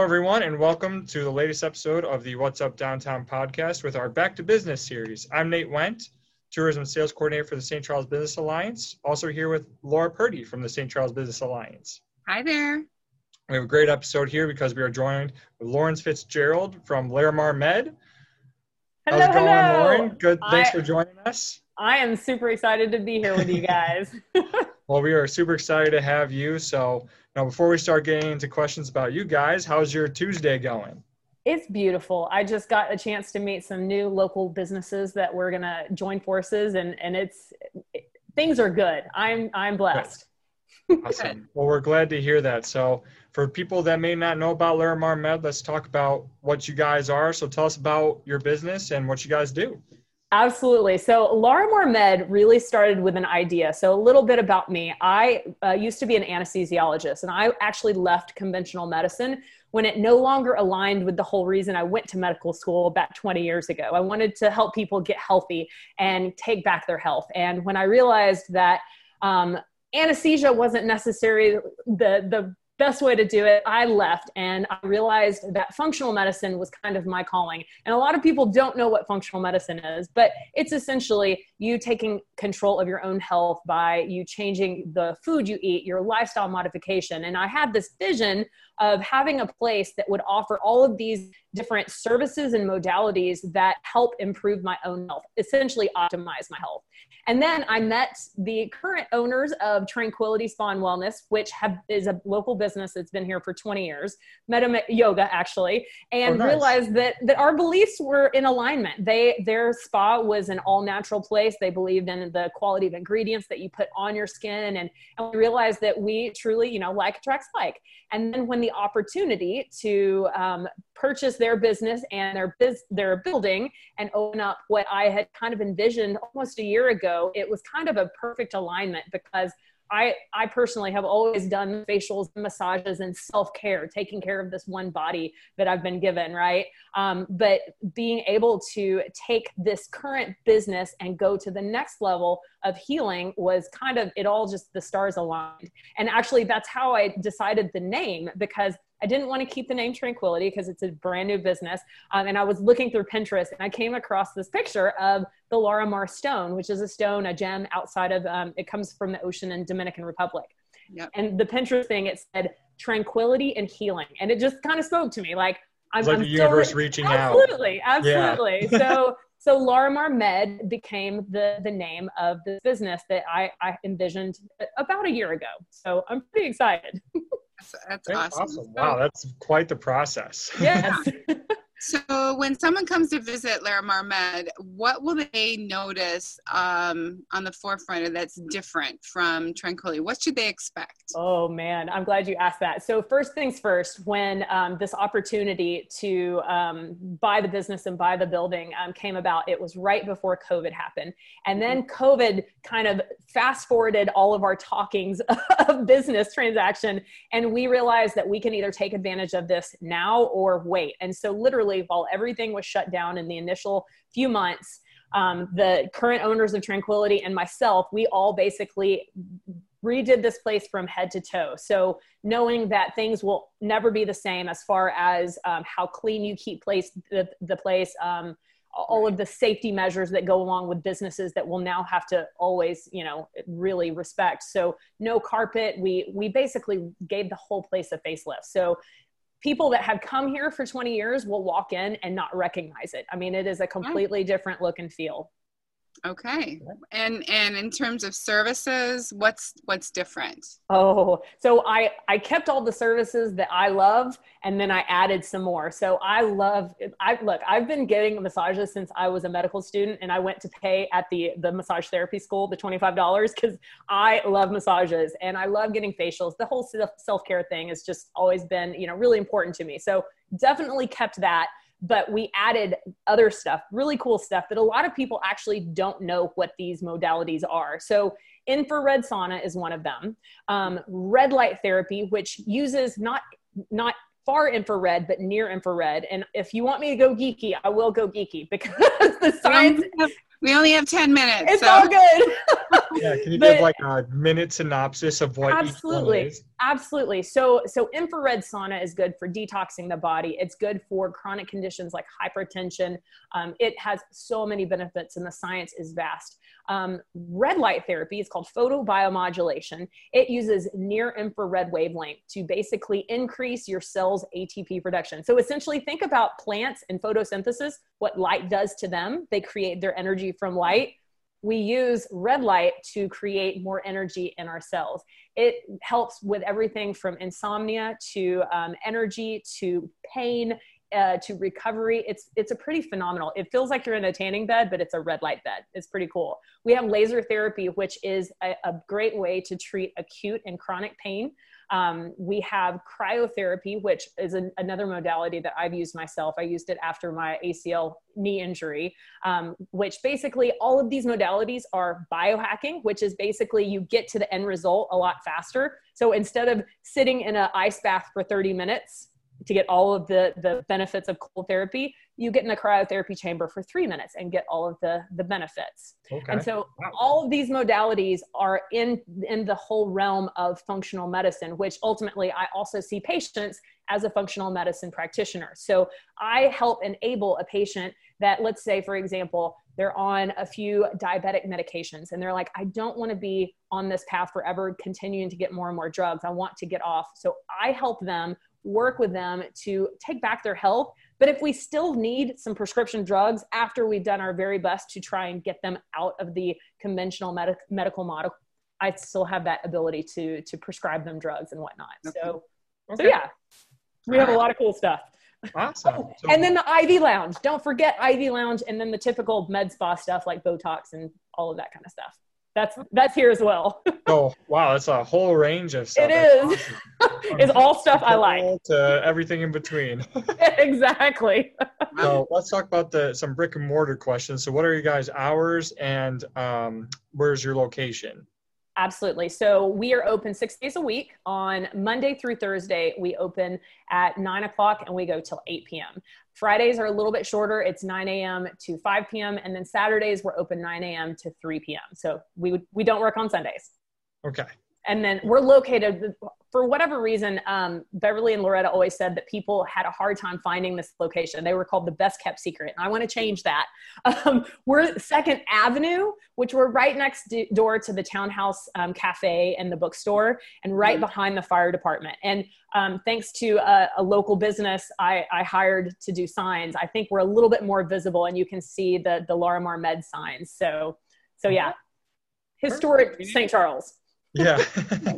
Hello, everyone, and welcome to the latest episode of the What's Up Downtown podcast with our Back to Business series. I'm Nate Wendt, Tourism Sales Coordinator for the St. Charles Business Alliance. Also here with Laura Purdy from the St. Charles Business Alliance. Hi there. We have a great episode here because we are joined with Lauren Fitzgerald from Larimar Med. Hello, How's it going, hello. Lauren? Good. Thanks I- for joining us. I am super excited to be here with you guys. Well, we are super excited to have you. So, now before we start getting into questions about you guys, how's your Tuesday going? it's beautiful. I just got a chance to meet some new local businesses that we're going to join forces and and it's it, things are good. I'm I'm blessed. Awesome. Well, we're glad to hear that. So, for people that may not know about Larimar Med, let's talk about what you guys are. So, tell us about your business and what you guys do. Absolutely. So Larimar Med really started with an idea. So a little bit about me. I uh, used to be an anesthesiologist, and I actually left conventional medicine when it no longer aligned with the whole reason I went to medical school about 20 years ago. I wanted to help people get healthy and take back their health. And when I realized that um, anesthesia wasn't necessarily the the best way to do it i left and i realized that functional medicine was kind of my calling. And a lot of people don't know what functional medicine is but it's essentially you taking control of your own health by you changing the food you eat your lifestyle modification. And i had this vision of having a place that would offer all of these different services and modalities that help improve my own health essentially optimize my health and then I met the current owners of Tranquility Spa and Wellness, which have, is a local business that's been here for 20 years. Met them at yoga actually, and Oh, nice. realized that that our beliefs were in alignment. They their spa was an all natural place. They believed in the quality of ingredients that you put on your skin, and, and we realized that we truly, you know, like attracts like. And then when the opportunity to um, purchase their business and their biz, their building and open up what I had kind of envisioned almost a year ago, it was kind of a perfect alignment because I, I personally have always done facials and massages and self care, taking care of this one body that I've been given, right? Um, but being able to take this current business and go to the next level of healing was kind of it all just the stars aligned. And actually, that's how I decided the name because I didn't want to keep the name Tranquility because it's a brand new business. Um, and I was looking through Pinterest and I came across this picture of the Larimar stone, which is a stone, a gem outside of, um, it comes from the ocean in Dominican Republic. Yep. And the Pinterest thing, it said tranquility and healing. And it just kind of spoke to me like, I'm, It's like I'm the so- universe reaching out. absolutely, absolutely. Yeah. so, so Larimar Med became the the name of the business that I, I envisioned about a year ago. So I'm pretty excited. That's, that's awesome. awesome. Wow, that's quite the process. Yes. So when someone comes to visit Larimar Med, what will they notice um, on the forefront that's different from Tranquility? What should they expect? Oh man, I'm glad you asked that. So first things first, when um, this opportunity to um, buy the business and buy the building um, came about, it was right before COVID happened, and then COVID kind of fast forwarded all of our talkings of business transaction, and we realized that we can either take advantage of this now or wait. And so literally, while everything was shut down in the initial few months. Um, the current owners of Tranquility and myself, we all basically redid this place from head to toe. So knowing that things will never be the same as far as um, how clean you keep place the, the place, um, all of the safety measures that go along with businesses that will now have to always, you know, really respect. So no carpet. We we basically gave the whole place a facelift. So people that have come here for 20 years will walk in and not recognize it. I mean, it is a completely different look and feel. Okay. And and in terms of services, what's what's different? Oh, so I I kept all the services that I love, and then I added some more. So I love I look. I've been getting massages since I was a medical student, and I went to pay at the the massage therapy school the twenty five dollars because I love massages and I love getting facials. The whole self care thing has just always been you know really important to me. So definitely kept that but we added other stuff, really cool stuff that a lot of people actually don't know what these modalities are. So, infrared sauna is one of them. Um, red light therapy, which uses not not far infrared but near infrared. And if you want me to go geeky, I will go geeky because the We science only have, we only have 10 minutes. it's so all good. yeah, can you But- give like a minute synopsis of what Absolutely. each one is? Absolutely. So, so infrared sauna is good for detoxing the body. It's good for chronic conditions like hypertension. Um, it has so many benefits, and the science is vast. Um, red light therapy is called photobiomodulation. It uses near infrared wavelength to basically increase your cells' ATP production. So, essentially, think about plants and photosynthesis, what light does to them. They create their energy from light. We use red light to create more energy in our cells it helps with everything from insomnia to um, energy to pain uh, to recovery. It's it's a pretty phenomenal it feels like you're in a tanning bed but it's a red light bed. It's pretty cool. We have laser therapy which is a, a great way to treat acute and chronic pain um, we have cryotherapy which is an, another modality that i've used myself i used it after my acl knee injury um, which basically all of these modalities are biohacking, which is basically you get to the end result a lot faster. So instead of sitting in an ice bath for 30 minutes to get all of the, the benefits of cold therapy, you get in a cryotherapy chamber for three minutes and get all of the, the benefits. Okay. And so Wow. all of these modalities are in in the whole realm of functional medicine, which ultimately I also see patients as a functional medicine practitioner. So I help enable a patient that let's say for example, they're on a few diabetic medications and they're like I don't want to be on this path forever continuing to get more and more drugs. I want to get off. So I help them work with them to take back their health but if we still need some prescription drugs after we've done our very best to try and get them out of the conventional med- medical model, I still have that ability to to prescribe them drugs and whatnot. So, so Okay. yeah, we have a lot of cool stuff. Awesome. Oh, So- and then the IV Lounge. Don't forget IV Lounge, and then the typical med spa stuff like Botox and all of that kind of stuff. That's that's here as well. Oh wow, that's a whole range of stuff. It That's is. awesome. it's all stuff I like. To everything in between. exactly. so let's talk about the some brick and mortar questions. So what are you guys' hours and um, where's your location? Absolutely. So we are open six days a week. On Monday through Thursday, we open at nine o'clock and we go till 8 p.m. Fridays are a little bit shorter. It's 9 a.m. to 5 p.m. And then Saturdays, we're open 9 a.m. to 3 p.m. So we, we don't work on Sundays. Okay. And then we're located, for whatever reason, um, Beverly and Loretta always said that people had a hard time finding this location. They were called the best kept secret. And I want to change that. Um, we're Second Avenue, which we're right next do- door to the Townhouse um, Cafe and the bookstore, and right Mhm. behind the fire department. And um, thanks to a, a local business I, I hired to do signs, I think we're a little bit more visible, and you can see the the Larimar Med signs. So, so yeah, historic St. Charles. Yeah.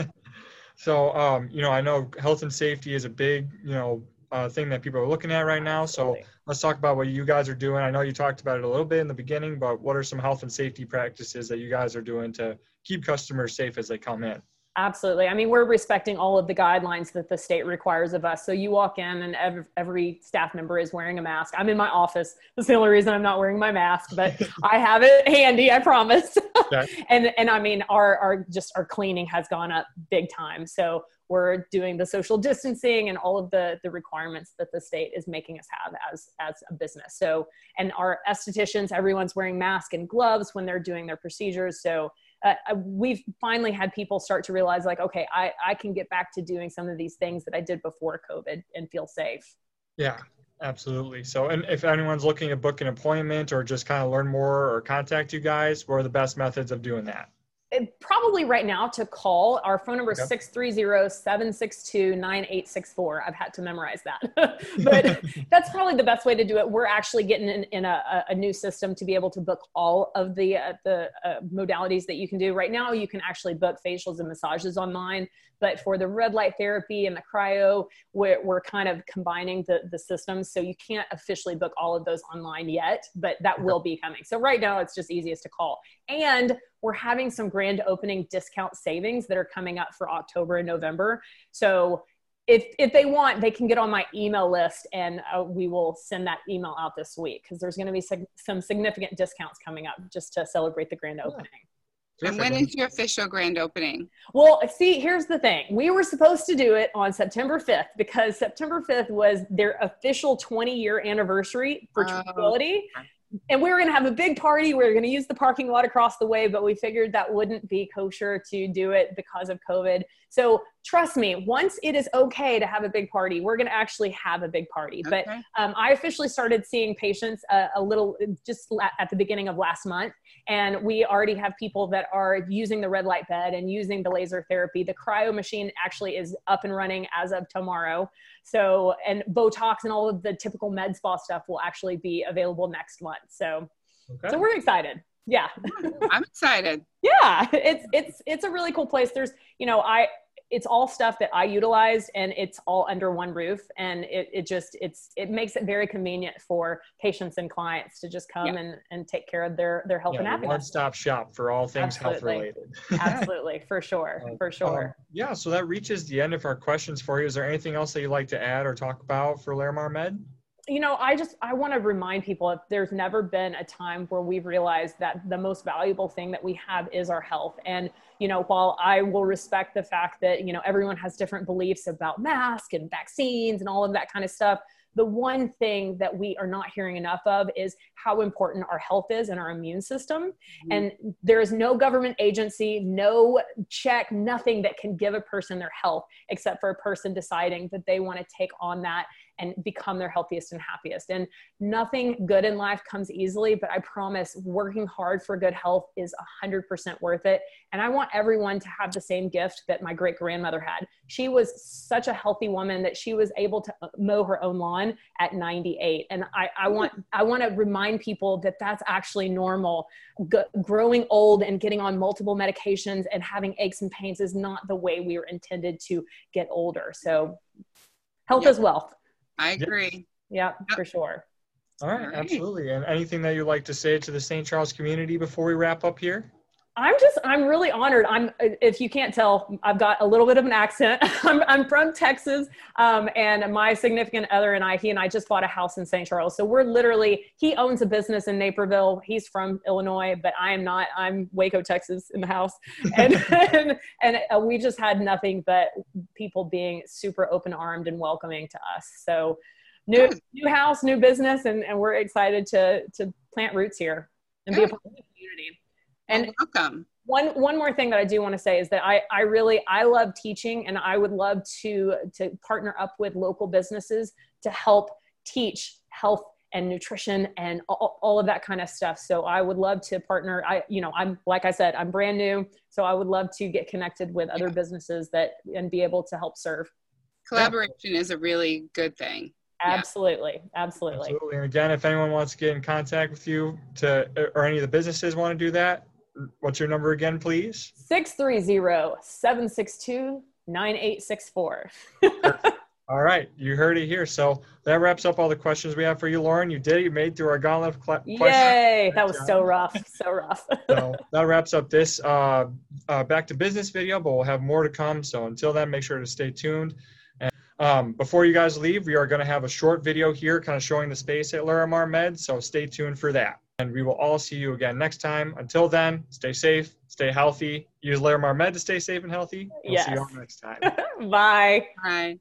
so um, you know, I know health and safety is a big, you know, uh, thing that people are looking at right now. So let's talk about what you guys are doing. I know you talked about it a little bit in the beginning, but what are some health and safety practices that you guys are doing to keep customers safe as they come in? Absolutely. I mean, we're respecting all of the guidelines that the state requires of us. So you walk in and every, every staff member is wearing a mask. I'm in my office. That's the only reason I'm not wearing my mask, but I have it handy, I promise. Okay. and and I mean, our our just our cleaning has gone up big time. So we're doing the social distancing and all of the the requirements that the state is making us have as as a business. So and our estheticians, everyone's wearing masks and gloves when they're doing their procedures. So uh, we've finally had people start to realize like okay I, I can get back to doing some of these things that i did before covid and feel safe Yeah, absolutely. So, and if anyone's looking to book an appointment or just kind of learn more or contact you guys, what are the best methods of doing that? It- probably right now to call our phone number is Okay. 630-762-9864 i've had to memorize that. But that's probably the best way to do it. We're actually getting in, in a, a new system to be able to book all of the uh, the uh, modalities that you can do. Right now you can actually book facials and massages online but for the red light therapy and the cryo we're, we're kind of combining the, the systems so you can't officially book all of those online yet but that will be coming. So right now it's just easiest to call. And we're having some grand opening discount savings that are coming up for october and november so if if they want they can get on my email list and uh, we will send that email out this week because there's going to be sig- some significant discounts coming up just to celebrate the grand opening And when is your official grand opening? well, see, here's the thing. We were supposed to do it on September 5th because September 5th was their official 20 year anniversary for Oh. Tranquility. And we were going to have a big party. We were going to use the parking lot across the way, but we figured that wouldn't be kosher to do it because of COVID. So trust me, once it is okay to have a big party, we're going to actually have a big party. Okay. But um, I officially started seeing patients a, a little just at the beginning of last month. And we already have people that are using the red light bed and using the laser therapy. The cryo machine actually is up and running as of tomorrow. So, and Botox and all of the typical med spa stuff will actually be available next month. So, okay. so we're excited. Yeah. I'm excited. yeah. It's, it's, it's a really cool place. There's, you know, I, it's all stuff that I utilized and it's all under one roof. And it, it just, it's, it makes it very convenient for patients and clients to just come yeah. and, and take care of their, their health yeah, and happiness. One stop shop for all things Absolutely. health related. Absolutely. For sure. Uh, for sure. Um, yeah. So that reaches the end of our questions for you. Is there anything else that you'd like to add or talk about for Larimar Med? You know, I just I want to remind people that there's never been a time where we've realized that the most valuable thing that we have is our health. And you know, while I will respect the fact that you know everyone has different beliefs about masks and vaccines and all of that kind of stuff, the one thing that we are not hearing enough of is how important our health is and our immune system. Mm-hmm. And there is no government agency, no check, nothing that can give a person their health except for a person deciding that they want to take on that and become their healthiest and happiest. And nothing good in life comes easily, but I promise working hard for good health is 100% worth it. And I want everyone to have the same gift that my great grandmother had. She was such a healthy woman that she was able to mow her own lawn at 98. And I, I want, I want to remind people that that's actually normal. G- growing old and getting on multiple medications and having aches and pains is not the way we were intended to get older. So health yep. is wealth. I agree. Yeah, yep. for sure. All right, All right, absolutely. And anything that you'd like to say to the St. Charles community before we wrap up here? I'm just, I'm really honored. I'm, if you can't tell, I've got a little bit of an accent. I'm, I'm from Texas, um, and my significant other and I, he and I just bought a house in St. Charles. So we're literally, he owns a business in Naperville. He's from Illinois, but I am not. I'm Waco, Texas, in the house, and and, and uh, we just had nothing but people being super open armed and welcoming to us. So new new house, new business, and, and we're excited to to plant roots here and be a part of the community. And welcome. One one more thing that I do want to say is that I I really I love teaching and I would love to to partner up with local businesses to help teach health and nutrition and all, all, of that kind of stuff. So I would love to partner. I, you know, I'm like I said, I'm brand new, so I would love to get connected with other yeah. businesses that and be able to help serve. Collaboration yeah. is a really good thing. Absolutely, yeah. absolutely. Absolutely. And again, if anyone wants to get in contact with you to, or any of the businesses want to do that, What's your number again, please? 630-762-9864. all right, you heard it here. So that wraps up all the questions we have for you, Lauren. You did it. You made through our gauntlet of cl- Yay! Questions. That was so rough. So rough. so that wraps up this uh, uh, back to business video, but we'll have more to come. So until then, make sure to stay tuned. And um, before you guys leave, we are going to have a short video here, kind of showing the space at Larimar Med. So stay tuned for that and we will all see you again next time. Until then, stay safe, stay healthy. Use Larimar Med to stay safe and healthy. We'll yes. see you all next time. Bye. Bye.